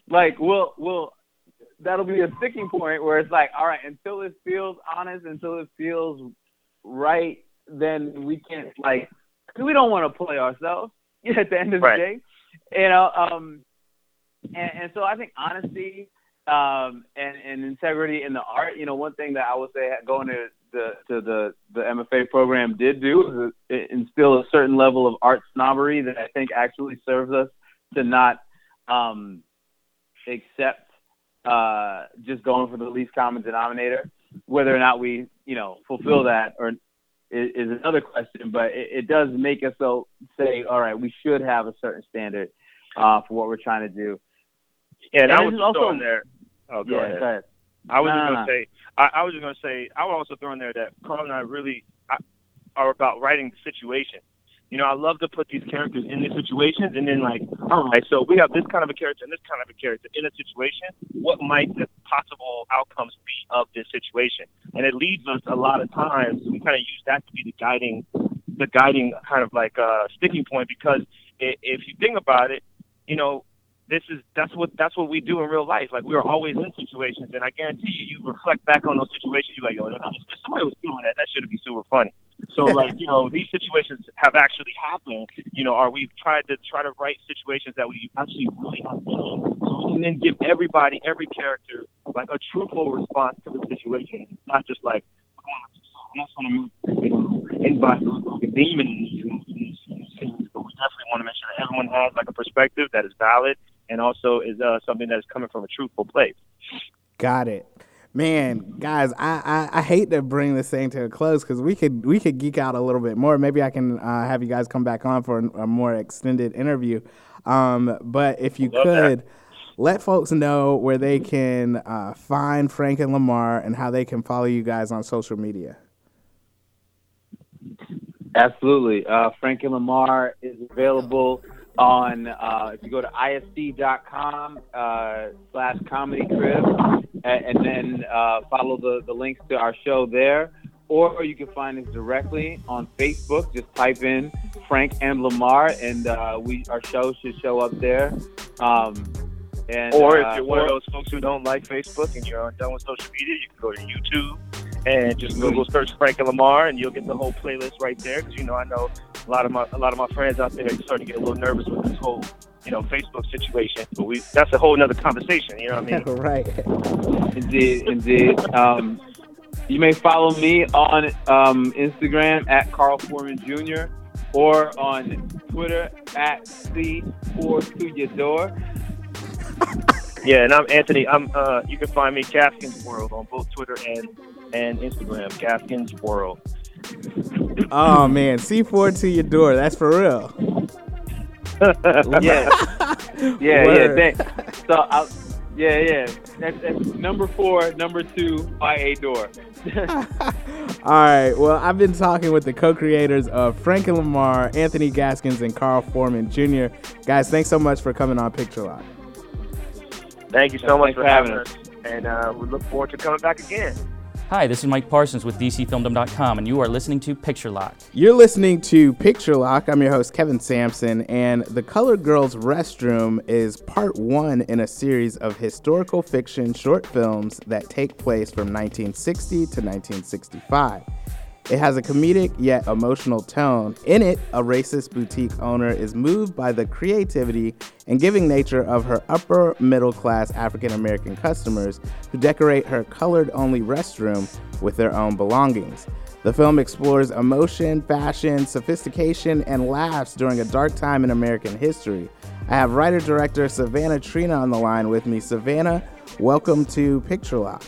like we'll we'll that'll be a sticking point where it's like, all right, until it feels honest, until it feels right, then we can't like, cause we don't want to play ourselves at the end of Right. the day, you know. Um, and, and so I think honesty um, and, and integrity in the art. You know, one thing that I would say going to the to the the MFA program did do is it instill a certain level of art snobbery that I think actually serves us to not um, accept uh, just going for the least common denominator. Whether or not we, you know, fulfill that or is, is another question, but it, it does make us so say, all right, we should have a certain standard uh, for what we're trying to do. Yeah, and And I was also- throwing there. Oh, go yeah, ahead. go ahead. I was No, just gonna no. say, I, I was just gonna say, I would also throw in there that Carl and I really I, are about writing the situation. You know, I love to put these characters in these situations, and then like, all right, so we have this kind of a character and this kind of a character in a situation. What might the possible outcomes be of this situation? And it leads us a lot of times. We kind of use that to be the guiding, the guiding kind of like uh, sticking point because if you think about it, you know, this is that's what that's what we do in real life. Like we are always in situations, and I guarantee you, you reflect back on those situations. You're like, yo, if somebody was doing that, that should be super funny. So like, you know, these situations have actually happened. You know, or we've tried to try to write situations that we actually really have and then give everybody, every character, like a truthful response to the situation, not just like. I'm anybody looks like a demon in these, in these, in these scenes, but we definitely want to make sure that everyone has like a perspective that is valid and also is uh, something that is coming from a truthful place. Got it. Man, guys, I, I, I hate to bring this thing to a close because we could we could geek out a little bit more. Maybe I can uh, have you guys come back on for a more extended interview. Um, but if you Love that. could, let folks know where they can uh, find Frank and Lamar and how they can follow you guys on social media. Absolutely. Uh, Frank and Lamar is available on, uh, if you go to isd.com uh, slash comedy crib, and, and then uh, follow the, the links to our show there. Or you can find us directly on Facebook. Just type in Frank and Lamar, and uh, we our show should show up there. Um, and, Or uh, if you're one of those folks who don't like Facebook and you're done with social media, you can go to YouTube and just Google search Frank and Lamar, and you'll get the whole playlist right there. Because you know, I know a lot of my a lot of my friends out there are starting to get a little nervous with this whole you know Facebook situation. But we that's a whole nother conversation. You know what I mean? right. Indeed, indeed. Um, you may follow me on um, Instagram at Carl Foreman Jr. or on Twitter at C4 to your door. Yeah, and I'm Anthony. I'm uh, you can find me Gaskins World on both Twitter and and Instagram. Gaskins World. Oh man, C4 to your door. That's for real. Yeah, yeah, yeah. Word. Thanks. So, i yeah, yeah. That's, that's number four, number two by a door. All right. Well, I've been talking with the co-creators of Frank and Lamar, Anthony Gaskins, and Carl Foreman Jr. Guys, thanks so much for coming on Picture Lock. Thank you so much for for having having us, and uh, we look forward to coming back again. Hi, this is Mike Parsons with DCFilmdom.com, and you are listening to Picture Lock. You're listening to Picture Lock. I'm your host, Kevin Sampson, and The Colored Girl's Restroom is part one in a series of historical fiction short films that take place from 1960 to 1965. It has a comedic yet emotional tone. In it, a racist boutique owner is moved by the creativity and giving nature of her upper middle class African American customers who decorate her colored only restroom with their own belongings. The film explores emotion, fashion, sophistication, and laughs during a dark time in American history. I have writer director Savannah Trina on the line with me. Savannah, welcome to Picture Lock.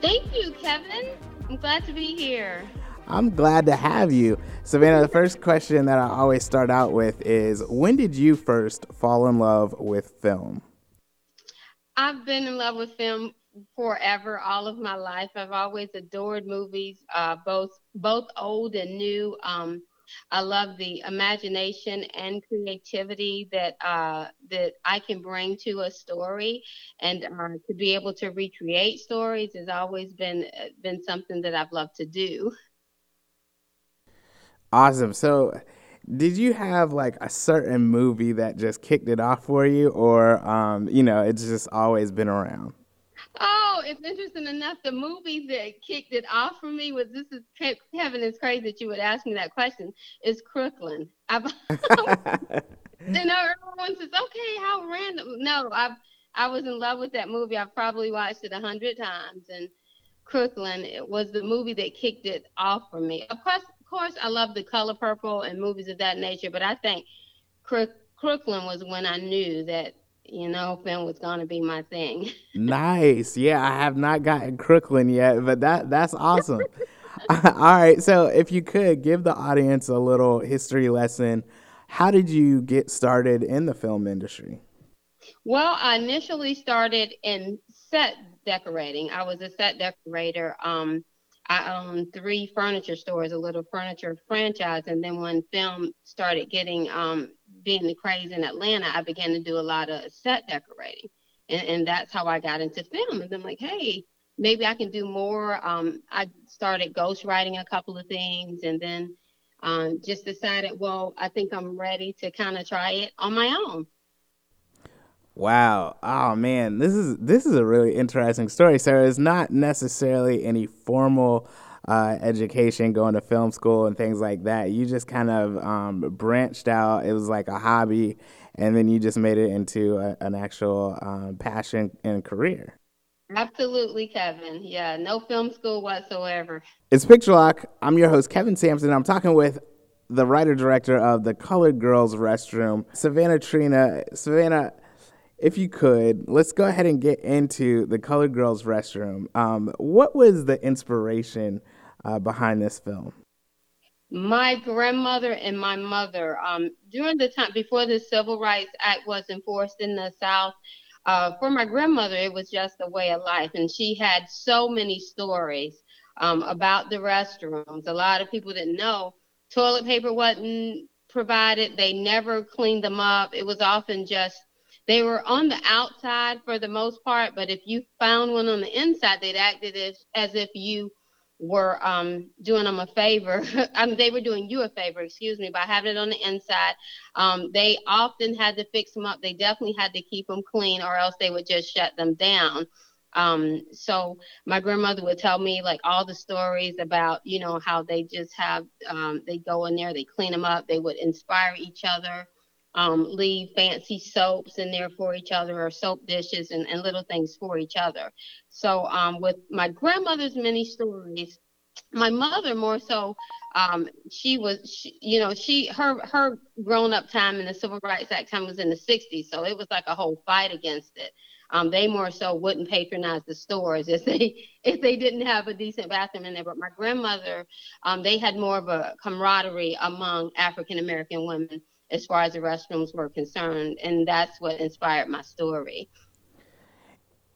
Thank you, Kevin. I'm glad to be here. I'm glad to have you. Savannah, the first question that I always start out with is when did you first fall in love with film? I've been in love with film forever, all of my life. I've always adored movies, uh, both both old and new. Um, I love the imagination and creativity that uh, that I can bring to a story, and uh, to be able to recreate stories has always been been something that I've loved to do. Awesome. So, did you have like a certain movie that just kicked it off for you, or um, you know, it's just always been around? Oh, it's interesting enough. The movie that kicked it off for me was this is Kevin. It's crazy that you would ask me that question. Is Crooklyn? I've, you know, everyone says, "Okay, how random." No, I I was in love with that movie. I've probably watched it a hundred times, and Crooklyn it was the movie that kicked it off for me. Of course, course, I love the color purple and movies of that nature, but I think Crook, Crooklyn was when I knew that you know, film was gonna be my thing. nice. Yeah, I have not gotten Crooklyn yet, but that that's awesome. All right. So if you could give the audience a little history lesson, how did you get started in the film industry? Well, I initially started in set decorating. I was a set decorator. Um, I owned three furniture stores, a little furniture franchise, and then when film started getting um, being the craze in Atlanta, I began to do a lot of set decorating, and, and that's how I got into film. And I'm like, hey, maybe I can do more. Um, I started ghostwriting a couple of things, and then um, just decided, well, I think I'm ready to kind of try it on my own. Wow. Oh man, this is this is a really interesting story. So it's not necessarily any formal uh, education, going to film school and things like that. You just kind of um, branched out. It was like a hobby, and then you just made it into a, an actual um, passion and career. Absolutely, Kevin. Yeah, no film school whatsoever. It's Picture Lock. I'm your host, Kevin Sampson. I'm talking with the writer director of the Colored Girls Restroom, Savannah Trina. Savannah, if you could, let's go ahead and get into the Colored Girls Restroom. Um, what was the inspiration uh, behind this film? My grandmother and my mother, um, during the time before the Civil Rights Act was enforced in the South, uh, for my grandmother, it was just a way of life. And she had so many stories um, about the restrooms. A lot of people didn't know toilet paper wasn't provided, they never cleaned them up. It was often just they were on the outside for the most part, but if you found one on the inside, they'd acted as, as if you were um, doing them a favor. I mean, they were doing you a favor, excuse me, by having it on the inside. Um, they often had to fix them up. They definitely had to keep them clean, or else they would just shut them down. Um, so my grandmother would tell me like all the stories about, you know, how they just have, um, they go in there, they clean them up, they would inspire each other. Um, leave fancy soaps in there for each other or soap dishes and, and little things for each other. So um, with my grandmother's many stories, my mother more so, um, she was, she, you know, she her her grown up time in the Civil Rights Act time was in the 60s, so it was like a whole fight against it. Um, they more so wouldn't patronize the stores if they if they didn't have a decent bathroom in there. But my grandmother, um, they had more of a camaraderie among African American women as far as the restrooms were concerned, and that's what inspired my story.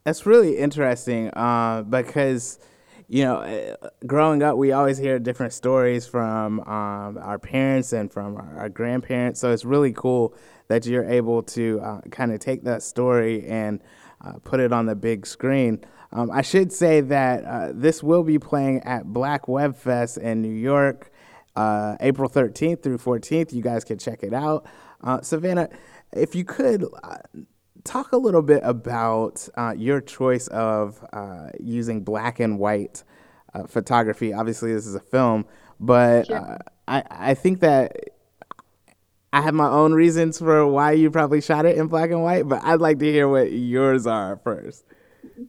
That's really interesting uh, because, you know, uh, growing up, we always hear different stories from um, our parents and from our, grandparents. So it's really cool that you're able to uh, kind of take that story and uh, put it on the big screen. Um, I should say that uh, this will be playing at Black Web Fest in New York. Uh, April 13th through 14th. You guys can check it out. Uh, Savannah, if you could talk a little bit about uh, your choice of uh, using black and white uh, photography. Obviously, this is a film, but Sure. uh, I I think that I have my own reasons for why you probably shot it in black and white. But I'd like to hear what yours are first.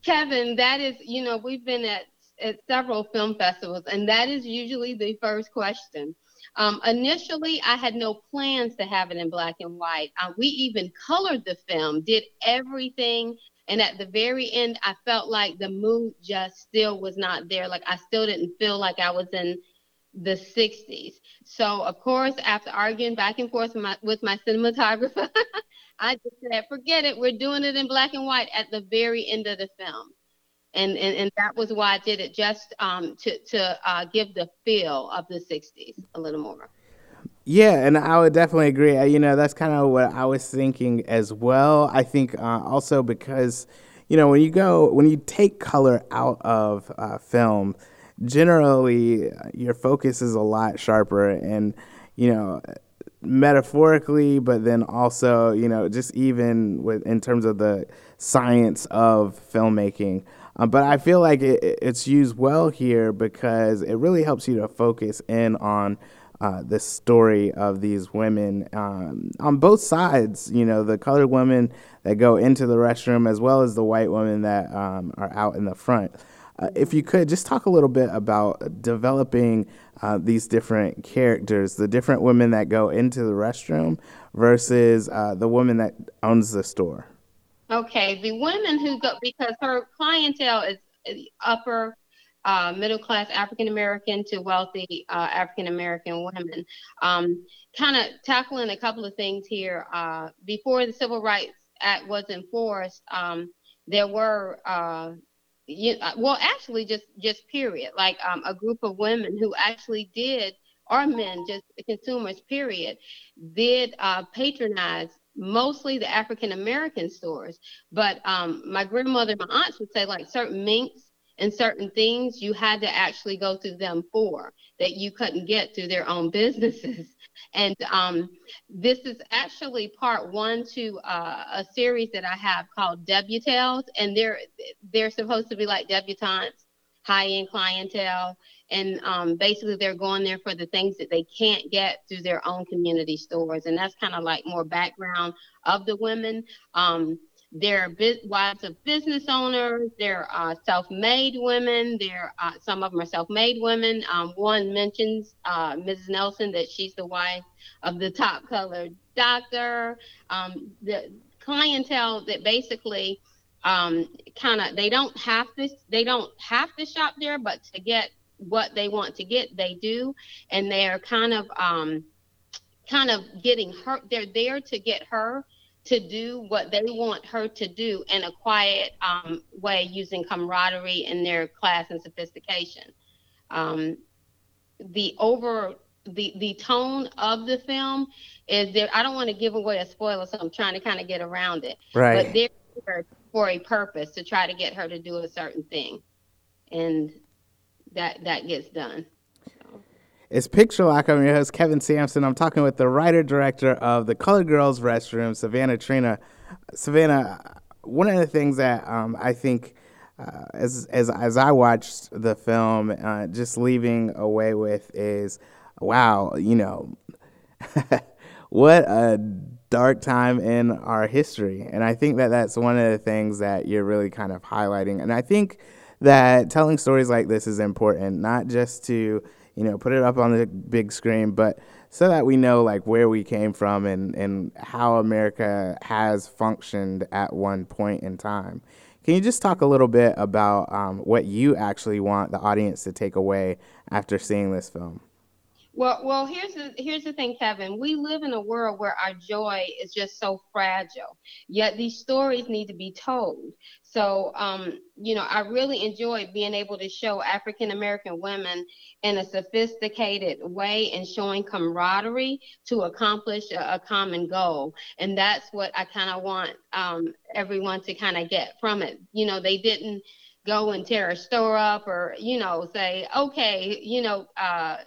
Kevin, that is, you know, we've been at, at several film festivals, and that is usually the first question. Um, initially, I had no plans to have it in black and white. Uh, we even colored the film, did everything. And at the very end, I felt like the mood just still was not there. Like I still didn't feel like I was in the 60s. So, of course, after arguing back and forth with my, with my cinematographer, I just said, forget it. We're doing it in black and white at the very end of the film. And, and, and that was why I did it, just um, to, to uh, give the feel of the 60s a little more. Yeah, and I would definitely agree. You know, that's kind of what I was thinking as well. I think uh, also because, you know, when you go, when you take color out of uh, film, generally uh, your focus is a lot sharper and, you know, metaphorically, but then also, you know, just even with in terms of the science of filmmaking. Uh, but I feel like it, it- it's used well here because it really helps you to focus in on uh, the story of these women um, on both sides. You know, the colored women that go into the restroom as well as the white women that um, are out in the front. Uh, if you could just talk a little bit about developing uh, these different characters, the different women that go into the restroom versus uh, the woman that owns the store. Okay, the women who go because her clientele is upper uh, middle class African American to wealthy uh, African American women. Um, kind of tackling a couple of things here. Uh, before the Civil Rights Act was enforced, um, there were uh, you, uh, well, actually, just just period, like um, a group of women who actually did, or men, just consumers, period, did uh, patronize mostly the African American stores. But um, my grandmother, and my aunts would say like certain minks and certain things you had to actually go through them for that you couldn't get through their own businesses. And um, this is actually part one to uh, a series that I have called Debutantes, and they're they're supposed to be like debutantes, high end clientele, and um, basically they're going there for the things that they can't get through their own community stores, and that's kind of like more background of the women. Um, they're bus- wives of business owners. They're uh, self-made women. They're uh, some of them are self-made women. Um, one mentions uh, Mrs. Nelson that she's the wife of the top colored doctor. Um, the clientele that basically um, kind of they don't have to they don't have to shop there, but to get what they want to get, they do, and they're kind of um, kind of getting her. They're there to get her to do what they want her to do in a quiet um, way using camaraderie and their class and sophistication. Um, the over the the tone of the film is there. I don't want to give away a spoiler, so I'm trying to kind of get around it. Right. But they're there for a purpose to try to get her to do a certain thing, and that that gets done. It's Picture Lock. I'm your host, Kevin Sampson. I'm talking with the writer director of The Color Girls Restroom, Savannah Trina. Savannah, one of the things that um, I think uh, as, as, as I watched the film, uh, just leaving away with is wow, you know, what a dark time in our history. And I think that that's one of the things that you're really kind of highlighting. And I think that telling stories like this is important, not just to, you know, put it up on the big screen, but so that we know like where we came from and, and how America has functioned at one point in time. Can you just talk a little bit about um, what you actually want the audience to take away after seeing this film? Well, well, here's the here's the thing, Kevin. We live in a world where our joy is just so fragile. Yet these stories need to be told. So, um, you know, I really enjoy being able to show African American women in a sophisticated way and showing camaraderie to accomplish a, a common goal. And that's what I kind of want um, everyone to kind of get from it. You know, they didn't go and tear a store up or you know say okay you know uh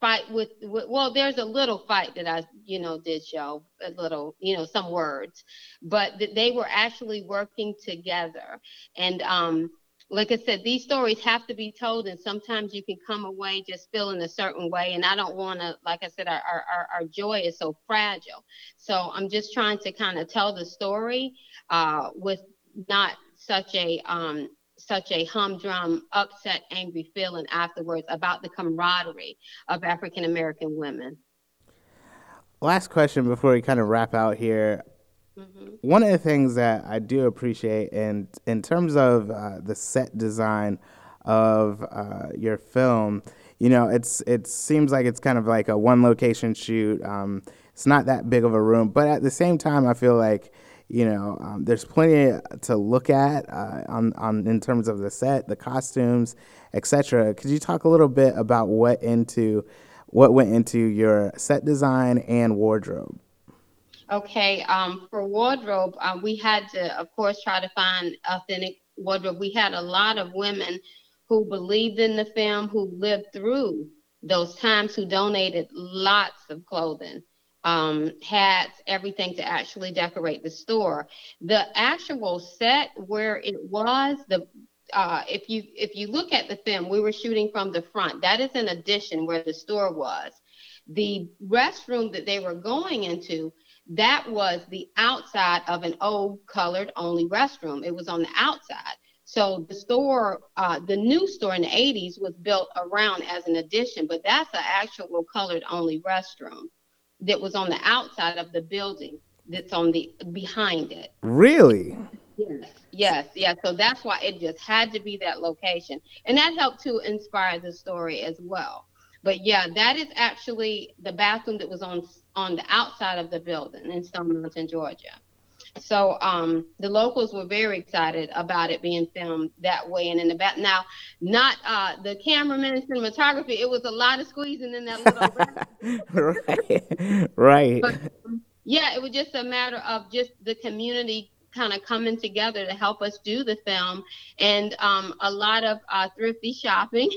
fight with, with well there's a little fight that i you know did show a little you know some words but th- they were actually working together and um like I said, these stories have to be told, and sometimes you can come away just feeling a certain way. And I don't want to, like I said, our, our, our joy is so fragile. So I'm just trying to kind of tell the story uh, with not such a um, such a humdrum, upset, angry feeling afterwards about the camaraderie of African American women. Last question before we kind of wrap out here. hmm One of the things that I do appreciate, and in terms of uh, the set design of uh, your film, you know, it's it seems like it's kind of like a one location shoot. Um, it's not that big of a room, but at the same time, I feel like you know um, there's plenty to look at uh, on on in terms of the set, the costumes, etc. Could you talk a little bit about what into what went into your set design and wardrobe? Okay, um, for wardrobe, uh, we had to, of course, try to find authentic wardrobe. We had a lot of women who believed in the film, who lived through those times, who donated lots of clothing, um, hats, everything to actually decorate the store. The actual set where it was, the uh, if you if you look at the film, we were shooting from the front. That is an addition where the store was. The restroom that they were going into that was the outside of an old colored only restroom. It was on the outside. So the store, uh, the new store in the 80s was built around as an addition, but that's an actual colored only restroom that was on the outside of the building that's on the behind it. Really? Yes, yes, yes. So that's why it just had to be that location. And that helped to inspire the story as well. But yeah, that is actually the bathroom that was on on the outside of the building in Stone Mountain, Georgia. So um, the locals were very excited about it being filmed that way and in the back. Now, not uh, the cameraman and cinematography. It was a lot of squeezing in that little. right. right. But um, yeah, it was just a matter of just the community kind of coming together to help us do the film, and um, a lot of uh, thrifty shopping,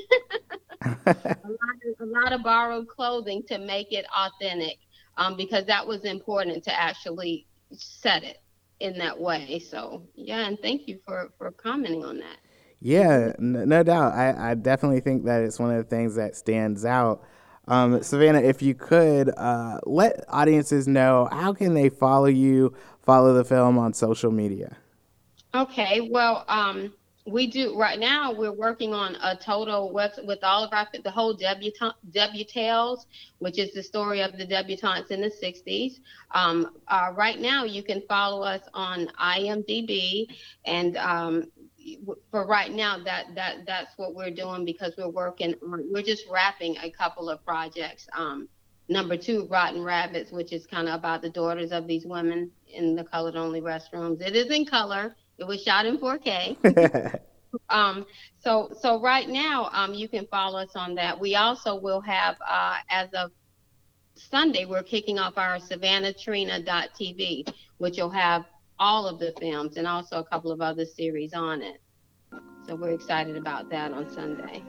a, lot of, a lot of borrowed clothing to make it authentic, um, because that was important to actually set it in that way. So yeah, and thank you for for commenting on that. Yeah, n- no doubt. I, I definitely think that it's one of the things that stands out. Um, Savannah, if you could uh, let audiences know how can they follow you, follow the film on social media. Okay, well, um, we do right now. We're working on a total with all of our the whole debutante debutales, which is the story of the debutantes in the '60s. Um, uh, right now, you can follow us on IMDb, and um, for right now, that that that's what we're doing because we're working. We're just wrapping a couple of projects. Um, number two, Rotten Rabbits, which is kind of about the daughters of these women in the colored only restrooms. It is in color. It was shot in 4K. um, so so right now, um, you can follow us on that. We also will have, uh, as of Sunday, we're kicking off our SavannahTrina.tv, which will have all of the films and also a couple of other series on it. So we're excited about that on Sunday.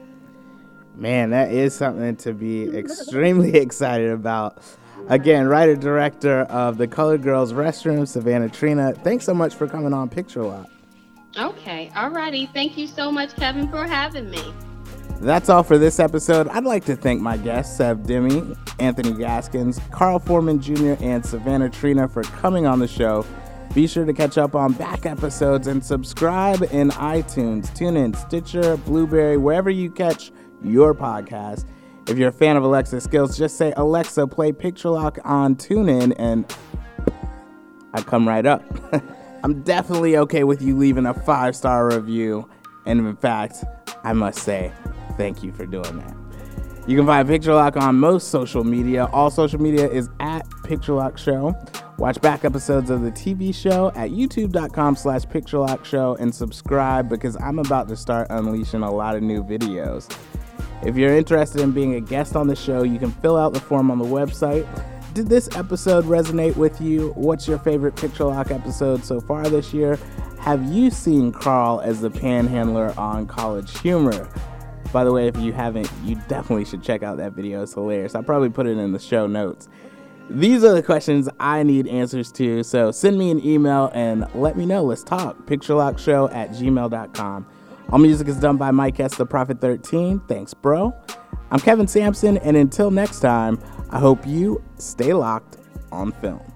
Man, that is something to be extremely excited about. Again, writer director of the Colored Girls Restroom, Savannah Trina. Thanks so much for coming on Picture Lock. Okay, alrighty. Thank you so much, Kevin, for having me. That's all for this episode. I'd like to thank my guests, Sev Demy, Anthony Gaskins, Carl Foreman Jr., and Savannah Trina for coming on the show. Be sure to catch up on back episodes and subscribe in iTunes, TuneIn, Stitcher, Blubrry, wherever you catch your podcast. If you're a fan of Alexa skills, just say, Alexa, play Picture Lock on TuneIn, and I come right up. I'm definitely okay with you leaving a five star review. And in fact, I must say, thank you for doing that. You can find Picture Lock on most social media. All social media is at Picture Lock Show. Watch back episodes of the TV show at youtube.com slash Picture Lock Show and subscribe because I'm about to start unleashing a lot of new videos. If you're interested in being a guest on the show, you can fill out the form on the website. Did this episode resonate with you? What's your favorite Picture Lock episode so far this year? Have you seen Carl as the panhandler on College Humor? By the way, if you haven't, you definitely should check out that video. It's hilarious. I'll probably put it in the show notes. These are the questions I need answers to, so send me an email and let me know. Let's talk. PictureLockShow at gmail.com. All music is done by Mike S. The Prophet 13. Thanks, bro. I'm Kevin Sampson, and until next time, I hope you stay locked on film.